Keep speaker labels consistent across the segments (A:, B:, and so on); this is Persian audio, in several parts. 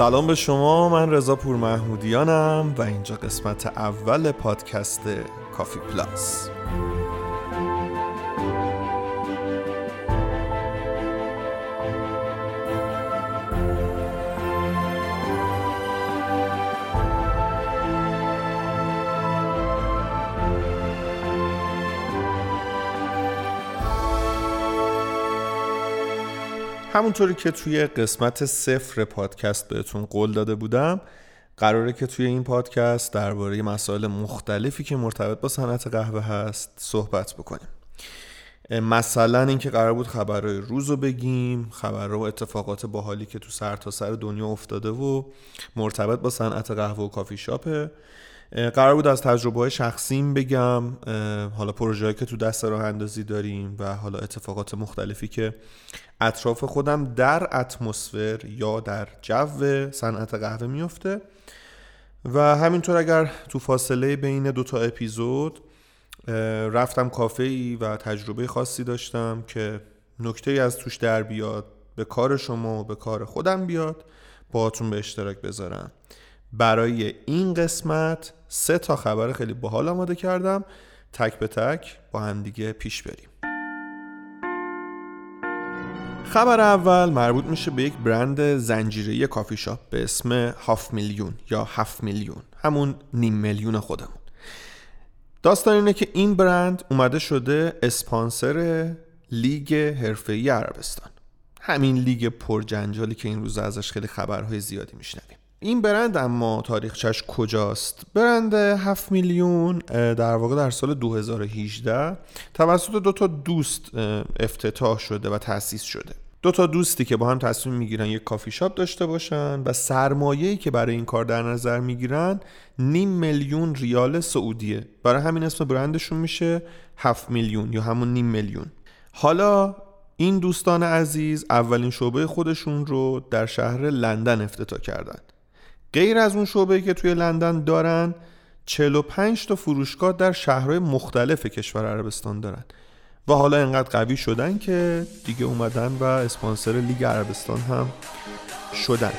A: سلام به شما من رضا پور محمودیانم و اینجا قسمت اول پادکست کافی پلاس. همونطوری که توی قسمت صفر پادکست بهتون قول داده بودم قراره که توی این پادکست درباره مسائل مختلفی که مرتبط با صنعت قهوه هست صحبت بکنیم. مثلا اینکه قرار بود خبرهای روز رو بگیم خبرها و اتفاقات باحالی که تو سرتاسر سر دنیا افتاده و مرتبط با صنعت قهوه و کافی شاپه. قرار بود از تجربه های شخصیم بگم. حالا پروژه که تو دست راه اندازی داریم و حالا اتفاقات مختلفی که اطراف خودم در اتمسفر یا در جو صنعت قهوه میفته و همینطور اگر تو فاصله بین دو تا اپیزود رفتم کافه ای و تجربه خاصی داشتم که نکته از توش در بیاد به کار شما و به کار خودم بیاد باهاتون به اشتراک بذارم. برای این قسمت سه تا خبر خیلی باحال آماده کردم. تک به تک با هم دیگه پیش بریم. خبر اول مربوط میشه به یک برند زنجیره کافی شاپ به اسم هاف میلیون یا هفت میلیون. همون نیم میلیون خودمون. داستان اینه که این برند اومده شده اسپانسر لیگ حرفه‌ای عربستان. همین لیگ پرجنجالی که این روز ازش خیلی خبرهای زیادی میشنویم. این برند اما تاریخچش کجاست؟ برند 7 میلیون در واقع در سال 2018 توسط دو تا دوست افتتاح شده و تأسیس شده. دو تا دوستی که با هم تصمیم می‌گیرن یک کافی شاپ داشته باشن و سرمایه‌ای که برای این کار در نظر می‌گیرن نیم میلیون ریال سعودیه. برای همین اسم برندشون میشه 7 میلیون یا همون نیم میلیون. حالا این دوستان عزیز اولین شعبه خودشون رو در شهر لندن افتتاح کردن. غیر از اون شعبه که توی لندن دارن 45 تا فروشگاه در شهرهای مختلف کشور عربستان دارن. و حالا انقدر قوی شدن که دیگه اومدن و اسپانسر لیگ عربستان هم شدن.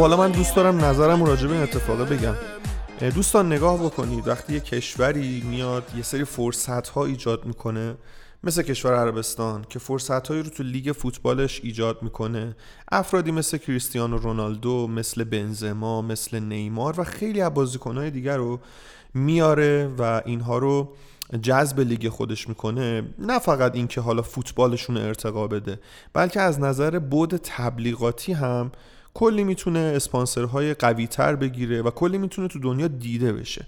A: خب حالا من دوست دارم نظرم راجع به این اتفاقه بگم. دوستان نگاه بکنید. وقتی یه کشوری میاد یه سری فرصت ها ایجاد می‌کنه. مثل کشور عربستان که فرصت هایی رو تو لیگ فوتبالش ایجاد می‌کنه. افرادی مثل کریستیانو رونالدو مثل بنزما مثل نیمار و خیلی از بازیکنهای دیگر رو میاره و اینها رو جذب لیگ خودش می‌کنه. نه فقط اینکه حالا فوتبالشون ارتقا بده بلکه از نظر بود تبلیغاتی هم کلی می‌تونه اسپانسرهای قوی تر بگیره و کلی می‌تونه تو دنیا دیده بشه.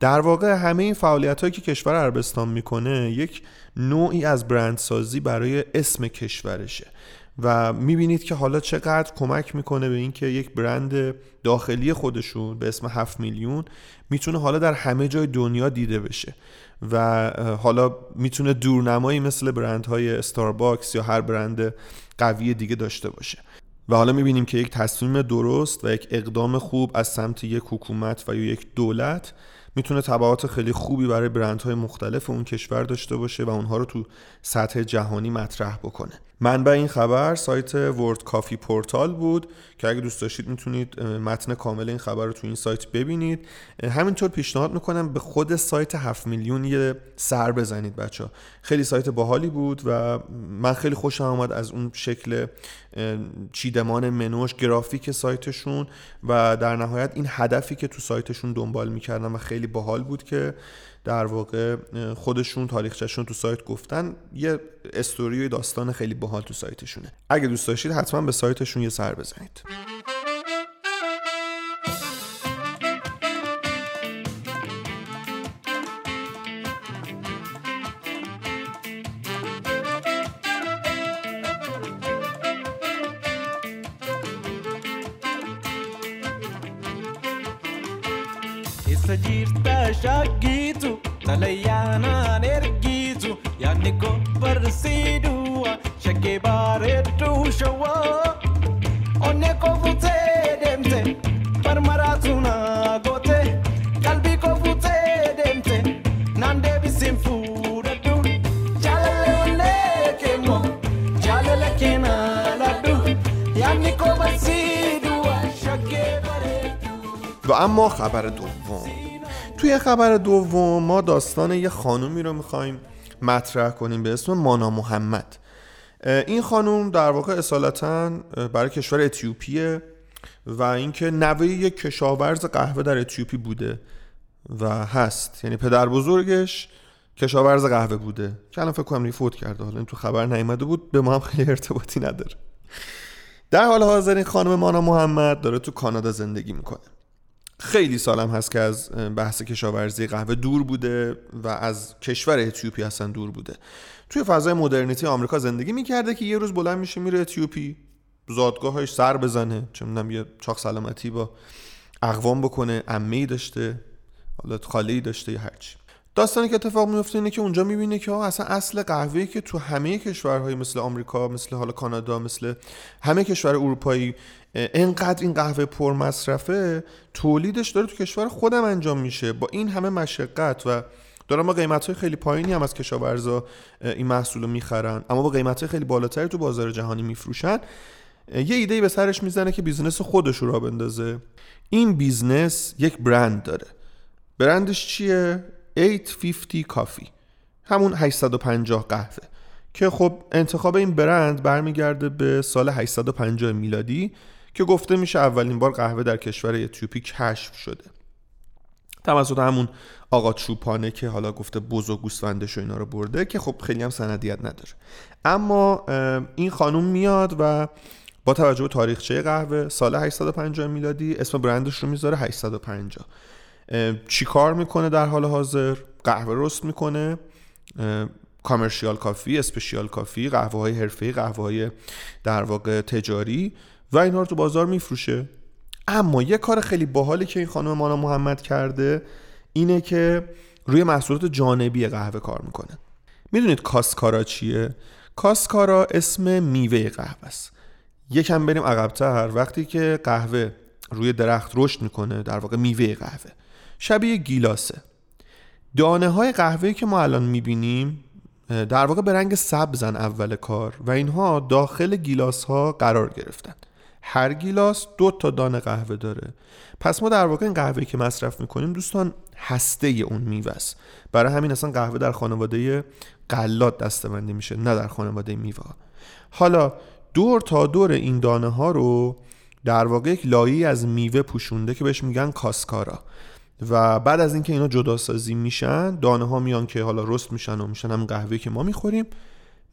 A: در واقع همه این فعالیت هایی که کشور عربستان می‌کنه یک نوعی از برندسازی برای اسم کشورشه. و می‌بینید که حالا چقدر کمک می‌کنه به اینکه یک برند داخلی خودشون به اسم 7 میلیون می‌تونه حالا در همه جای دنیا دیده بشه. و حالا می‌تونه دورنمایی مثل برندهای استارباکس یا هر برند قوی دیگه داشته باشه. و حالا می‌بینیم که یک تصمیم درست و یک اقدام خوب از سمت یک حکومت و یا یک دولت می‌تونه تبعات خیلی خوبی برای برندهای مختلف اون کشور داشته باشه و اونها رو تو سطح جهانی مطرح بکنه. منبع این خبر سایت World Coffee Portal بود که اگه دوست داشتید می‌تونید متن کامل این خبر رو تو این سایت ببینید همینطور پیشنهاد می‌کنم به خود سایت 7 میلیون یه سر بزنید بچه ها. خیلی سایت باحالی بود و من خیلی خوشم آمد از اون شکل چیدمان منوش گرافیک سایتشون و در نهایت این هدفی که تو سایتشون دنبال می‌کردن و خیلی باحال بود که در واقع خودشون تاریخچهشون تو سایت گفتن. یه استوری و داستان خیلی باحال تو سایتشونه. اگه دوست داشتید حتما به سایتشون یه سر بزنید.
B: keessa jirta shaaggiitu xalayaanaan ergiitu yaadni koo barsiidhuwa shaggee bareedduu
A: shawwaa. اما خبر دوم. توی خبر دوم ما داستان یه خانومی رو می‌خوایم مطرح کنیم به اسم مانا محمد. این خانوم در واقع اصالتا برای کشور اتیوپیه و اینکه نوه یک کشاورز قهوه در اتیوپی بوده و هست. یعنی پدر بزرگش کشاورز قهوه بوده. که الان فکر کنم فوت کرده. حالا این تو خبر نیامده بود به ما هم خیلی ارتباطی نداره. در حال حاضر این خانم مانا محمد داره تو کانادا زندگی می‌کنه. خیلی سالم هست که از بحث کشاورزی قهوه دور بوده و از کشور اتیوپی اصلا دور بوده. توی فضای مدرنیتی آمریکا زندگی می‌کرده که یه روز بلند میشه میره اتیوپی زادگاهش سر بزنه چه می‌دونم یه چاق سلامتی با اقوام بکنه عمه داشته حالا خاله داشته یا هرچی داستانی که اتفاق میفته اینه که اونجا می‌بینه که اصلا اصل قهوه که تو همه کشورهای مثل آمریکا مثل حالا کانادا مثل همه کشور اروپایی انقدر این قهوه پر مصرفه تولیدش داره تو کشور خودم انجام میشه. با این همه مشقت و دارن با قیمت های خیلی پایینی هم از کشاورزا این محصول رو می‌خرن. اما با قیمت های خیلی بالاتری تو بازار جهانی میفروشن. یه ایده به سرش می‌زنه که business خودش رو بندازه. این business یک برند داره. برندش چیه؟ 850 coffee همون 850 قهوه. که خب انتخاب این برند برمیگرده به سال 850 میلادی که گفته میشه اولین بار قهوه در کشور اتیوپی کشف شده. توسط همون آقا چوپانه که حالا گفته بزرگ گوسفندش و اینا رو برده که خب خیلی هم سندیت نداره. اما این خانوم میاد و با توجه به تاریخچه قهوه سال 850 میلادی اسم برندش رو می‌ذاره 850 چی کار می‌کنه در حال حاضر؟ قهوه رست می‌کنه. کامرشیال کافی اسپشیال کافی قهوه های حرفه‌ای قهوه های در واقع تجاری و اینها رو تو بازار میفروشه. اما یه کار خیلی باحالی که این خانم مانا محمد کرده اینه که روی محصولات جانبی قهوه کار می‌کنه. می‌دونید کاسکارا چیه؟ کاسکارا اسم میوه قهوه است. یکم بریم عقبتر. وقتی که قهوه روی درخت رشد می‌کنه در واقع میوه قهوه شبیه گیلاسه. دانه های قهوه که ما الان می‌بینیم در واقع به رنگ سبزن اول کار و اینها داخل گیلاس ها قرار گرفتن. هر گیلاس دو تا دانه قهوه داره. پس ما در واقع این قهوه که مصرف می‌کنیم دوستان هسته اون میوه است. برای همین اصلا قهوه در خانواده قلات دستبندی میشه نه در خانواده میوه. حالا دور تا دور این دانه ها رو در واقع یک لایی از میوه پوشونده که بهش میگن کاسکارا. و بعد از اینکه اینا جدا سازی میشن دانه ها میان که حالا رست میشن و میشن همین قهوه که ما می‌خوریم.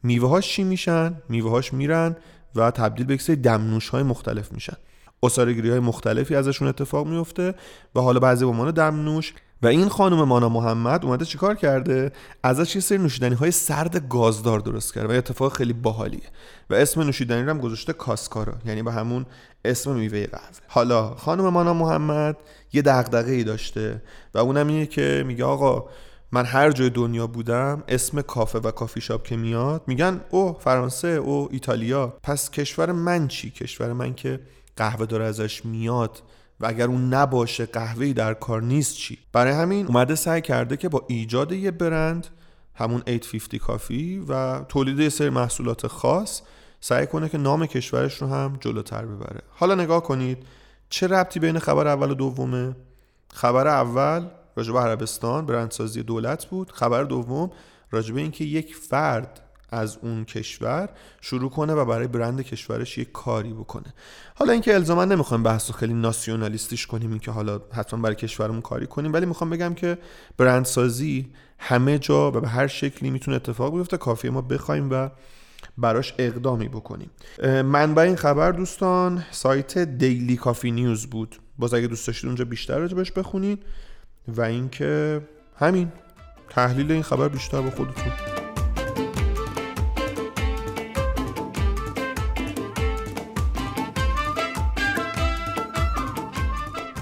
A: میوه هاش چی میشن؟ میوه هاش میرن و تبدیل به یک دمنوش های مختلف میشن. اصارگیری های مختلفی ازشون اتفاق میفته و حالا بعضی به عنوان دمنوش و این خانم مانا محمد اومده چیکار کرده؟ ازش یه سری نوشیدنی های سرد گازدار درست کرده و اتفاق خیلی باحالیه و اسم نوشیدنی رو هم گذاشته کاسکارا یعنی به همون اسم میوه قهوه. حالا خانم مانا محمد یه دغدغه ای داشته و اونم اینه که میگه آقا من هر جای دنیا بودم اسم کافه و کافی شاپ که میاد میگن او فرانسه او ایتالیا. پس کشور من چی؟ کشور من که قهوه داره ازش میاد و اگر اون نباشه قهوه‌ای در کار نیست چی؟ برای همین اومده سعی کرده که با ایجاد یه برند همون 850 کافی و تولید یه سری محصولات خاص سعی کنه که نام کشورش رو هم جلوتر ببره. حالا نگاه کنید چه ربطی بین خبر اول و دومه؟ خبر اول راجب عربستان برندسازی دولت بود. خبر دوم راجب اینکه یک فرد از اون کشور شروع کنه و برای برند کشورش یک کاری بکنه. حالا اینکه الزاما نمی‌خوایم بحث خیلی ناسیونالیستیش کنیم اینکه حالا حتما برای کشورمون کاری کنیم ولی می‌خوام بگم که برندسازی همه جا و به هر شکلی می‌تونه اتفاق بیفته. کافیه ما بخوایم و براش اقدامی بکنیم. منبع این خبر دوستان سایت دیلی کافی نیوز بود. باز اگه دوست داشتید اونجا بیشتر راجبش بخونید. و اینکه همین تحلیل این خبر بیشتر به خودتون.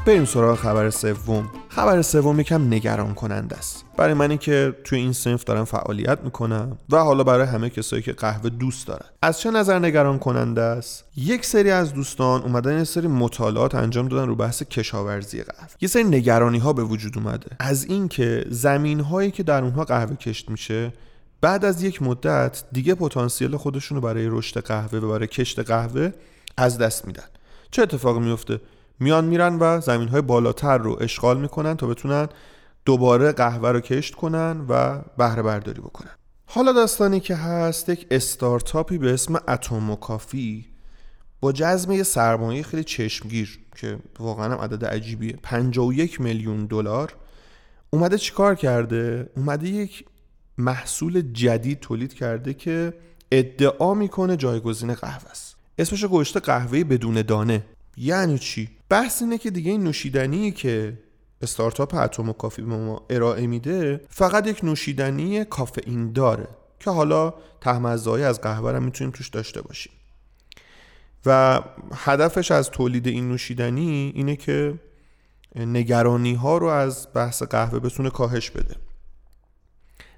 A: بریم سراغ خبر سوم. خبر سوم یکم نگران کننده است. برای منی که توی این سنف دارم فعالیت می‌کنم و حالا برای همه کسایی که قهوه دوست دارن. از چه نظر نگران کننده است؟ یک سری از دوستان اومدن یه سری مطالعات انجام دادن رو بحث کشاورزی قهوه. یه سری نگرانی ها به وجود اومده. از اینکه زمین هایی که در اونها قهوه کشت میشه بعد از یک مدت دیگه پتانسیل خودشون رو برای رشد قهوه و برای کشت قهوه از دست میدن. چه اتفاقی میفته میان میرن و زمین های بالاتر رو اشغال می‌کنن تا بتونن دوباره قهوه رو کشت کنن و بهره برداری بکنن. حالا داستانی که هست یک استارتاپی به اسم اتم کافی با جذب یه سرمایه خیلی چشمگیر که واقعا هم عدد عجیبیه. 51 میلیون دلار. اومده چیکار کرده؟ اومده یک محصول جدید تولید کرده که ادعا می‌کنه جایگزین قهوه است. اسمش گوشت قهوه بدون دانه. یعنی چی؟ بحث اینه که دیگه این نوشیدنی که استارتاپ اتم کافی به ما ارائه میده فقط یک نوشیدنی کافئین داره که حالا تهمزایی از قهوه رو می‌تونیم توش داشته باشیم. و هدفش از تولید این نوشیدنی اینه که نگرانی ها رو از بحث قهوه بتونه کاهش بده.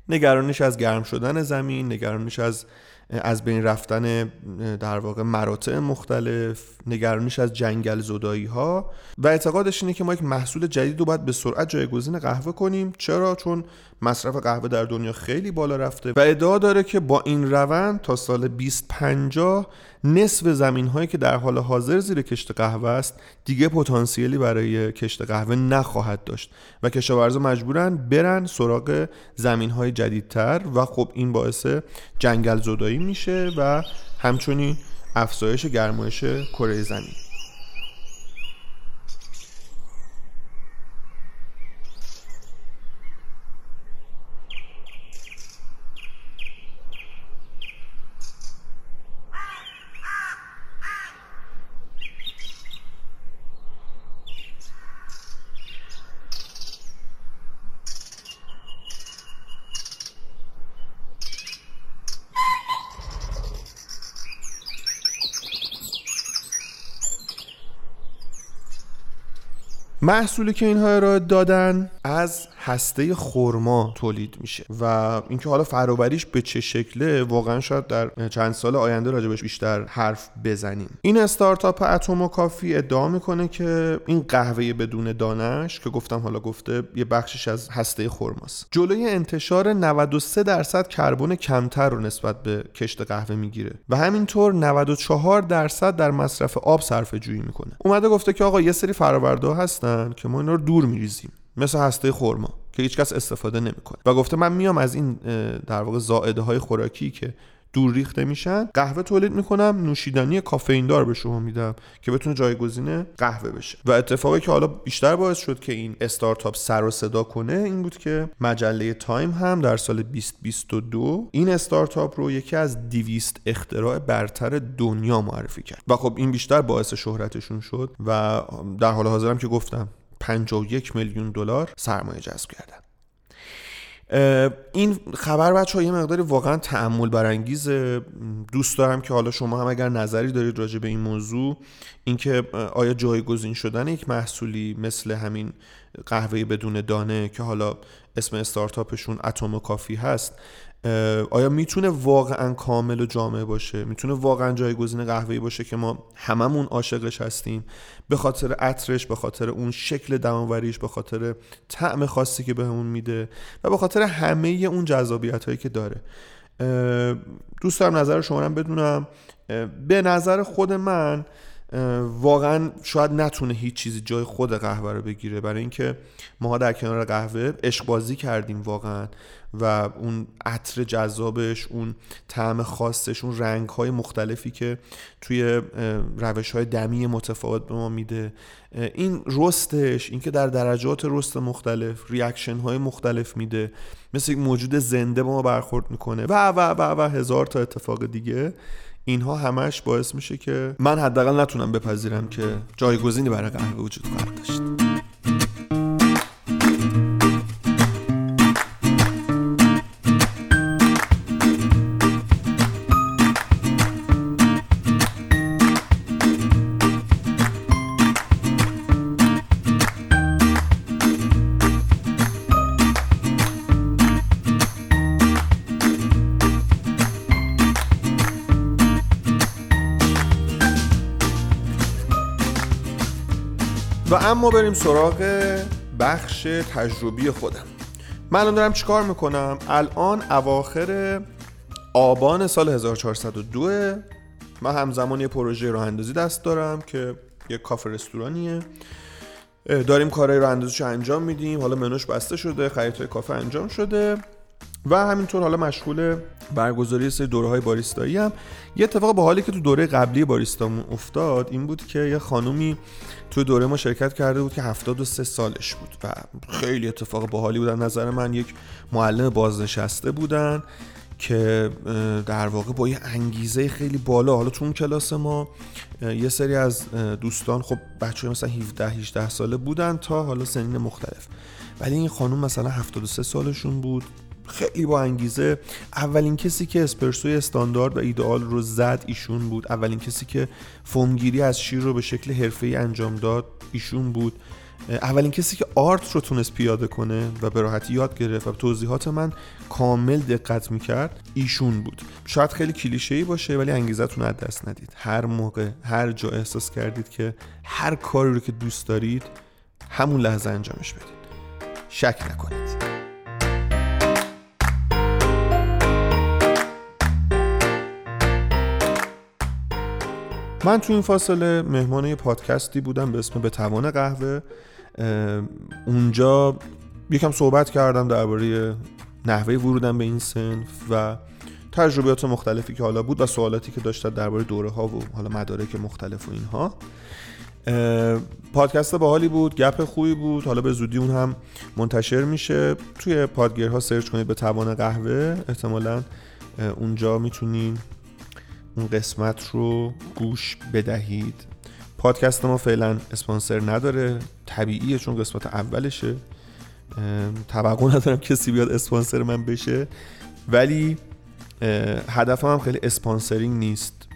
A: نگرانش از گرم شدن زمین نگرانش از از بین رفتن در واقع مراتع مختلف نگرانیش از جنگل زدایی ها و اعتقادش اینه که ما یک محصول جدید رو باید به سرعت جایگزین قهوه کنیم. چرا؟ چون مصرف قهوه در دنیا خیلی بالا رفته و ادعا داره که با این روند تا سال 2050 نصف زمین هایی که در حال حاضر زیر کشت قهوه است دیگه پتانسیلی برای کشت قهوه نخواهد داشت و کشاورزا مجبورن برن سراغ زمین های جدیدتر و خب این باعث جنگل زدایی میشه و همچنین افزایش گرمایش کره زمین. محصولی که اینها ارائه دادن از هسته خرما تولید میشه و اینکه حالا فراوریش به چه شکله واقعا شاید در چند سال آینده راجبش بیشتر حرف بزنیم. این استارتاپ اتم کافی ادعا می‌کنه که این قهوه بدون دانش که گفتم حالا گفته یه بخشش از هسته خرماست. جلوی انتشار 93 درصد کربن کمتر رو نسبت به کشت قهوه می‌گیره و همینطور 94 درصد در مصرف آب صرفه جویی می‌کنه. اومده گفته که آقا یه سری فرآورده هستن که ما اینا رو دور میریزیم. مثل هسته خرما که هیچکس استفاده نمی‌کنه. و گفته من میام از این در واقع زائده های خوراکی که دور ریخته میشن قهوه تولید می‌کنم نوشیدنی کافئین دار به شما میدم که بتونه جایگزین قهوه بشه. و اتفاقی که حالا بیشتر باعث شد که این استارتاپ سر و صدا کنه این بود که مجله تایم هم در سال 2022 این استارتاپ رو یکی از 200 اختراع برتر دنیا معرفی کرد. و خب این بیشتر باعث شهرتشون شد و در حال حاضرم که گفتم 51 میلیون دلار سرمایه جذب کردن. این خبر بچه ها یه مقداری واقعا تعمل برانگیزه. دوست دارم که حالا شما هم اگر نظری دارید راجع به این موضوع اینکه آیا جایگزین شدن یک محصولی مثل همین قهوه بدون دانه که حالا اسم استارتاپشون اتم کافی هست آیا می‌تونه واقعا کامل و جامع باشه؟ می‌تونه واقعا جایگزین قهوه‌ای باشه که ما هممون عاشقش هستیم؟ به خاطر عطرش به خاطر اون شکل دماوریش به خاطر طعم خاصی که بهمون میده و به خاطر همه اون جذابیت هایی که داره. دوست دارم نظر شما بدونم. به نظر خود من واقعا شاید نتونه هیچ چیزی جای خود قهوه رو بگیره. برای اینکه ما در کنار قهوه عشق بازی کردیم واقعا و اون عطر جذابش اون طعم خاصش اون رنگ های مختلفی که توی روش های دمی متفاوت به ما میده. این رستش اینکه در درجات رست مختلف ریاکشن های مختلف میده. مثل موجود زنده با ما برخورد می‌کنه. و و و و هزار تا اتفاق دیگه. اینها همش باعث میشه که من حداقل نتونم بپذیرم که جایگزینی برای قهوه وجود خواهد داشت. اما بریم سراغ بخش تجربی خودم. من الان دارم چیکار می‌کنم؟ الان اواخر آبان سال 1402 من همزمان یه پروژه راه اندازی دست دارم که یه کافه رستورانیه. داریم کارهای راه اندازیش انجام میدیم. حالا منوش بسته شده خریدهای کافه انجام شده. و همینطور حالا مشغول برگزاری سری دوره های باریستایی هم. یه اتفاق حالی که تو دوره قبلی باریستامون افتاد این بود که یه خانومی تو دوره ما شرکت کرده بود که 73 سالش بود و خیلی اتفاق باحالی بود. نظر من یک معلم بازنشسته بودن که در واقع با یه انگیزه خیلی بالا. حالا تو اون کلاس ما یه سری از دوستان خب بچه مثلا 17 18 ساله بودن تا حالا سنین مختلف. ولی این خانم مثلا 73 سالشون بود. خیلی با انگیزه. اولین کسی که اسپرسوی استاندارد و ایدئال رو زد ایشون بود. اولین کسی که فومگیری از شیر رو به شکل حرفه‌ای انجام داد ایشون بود. اولین کسی که آرت رو تونست پیاده کنه و به راحتی یاد گرفت و توضیحات من کامل دقت می‌کرد ایشون بود. شاید خیلی کلیشه باشه ولی انگیزتون از دست ندید. هر موقع هر جا احساس کردید که هر کاری رو که دوست دارید همون لحظه انجامش بدید. شک نکنید. من تو این فاصله مهمان یه پادکستی بودم به اسم به توان قهوه. اونجا یکم صحبت کردم درباره نحوه ورودم به این سنف و تجربیات مختلفی که حالا بود و سوالاتی که داشتن درباره دوره ها و حالا مدارک مختلف و اینها. پادکست باحالی بود گپ خوبی بود. حالا به زودی اون هم منتشر میشه. توی پادگیرها سرچ کنید به توان قهوه. احتمالا اونجا می‌تونین اون قسمت رو گوش بدهید. پادکست ما فعلا اسپانسر نداره طبیعیه چون قسمت اولشه. توقع ندارم کسی بیاد اسپانسر من بشه. ولی هدفم هم خیلی اسپانسرینگ نیست.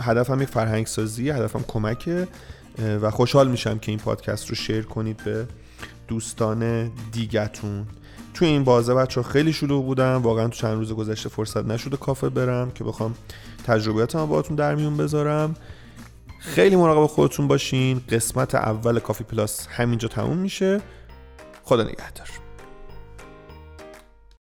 A: هدفم یک فرهنگ سازی هدفم کمکه. و خوشحال میشم که این پادکست رو شیر کنید به دوستان دیگتون توی این بازه بچه خیلی شلوغ بودم واقعا تو چند روز گذشته فرصت نشده کافه برم که بخوام تجربیاتم باهاتون در میون بذارم. خیلی مراقب خودتون باشین. قسمت اول کافی پلاس همینجا تموم میشه. خدا نگهدار.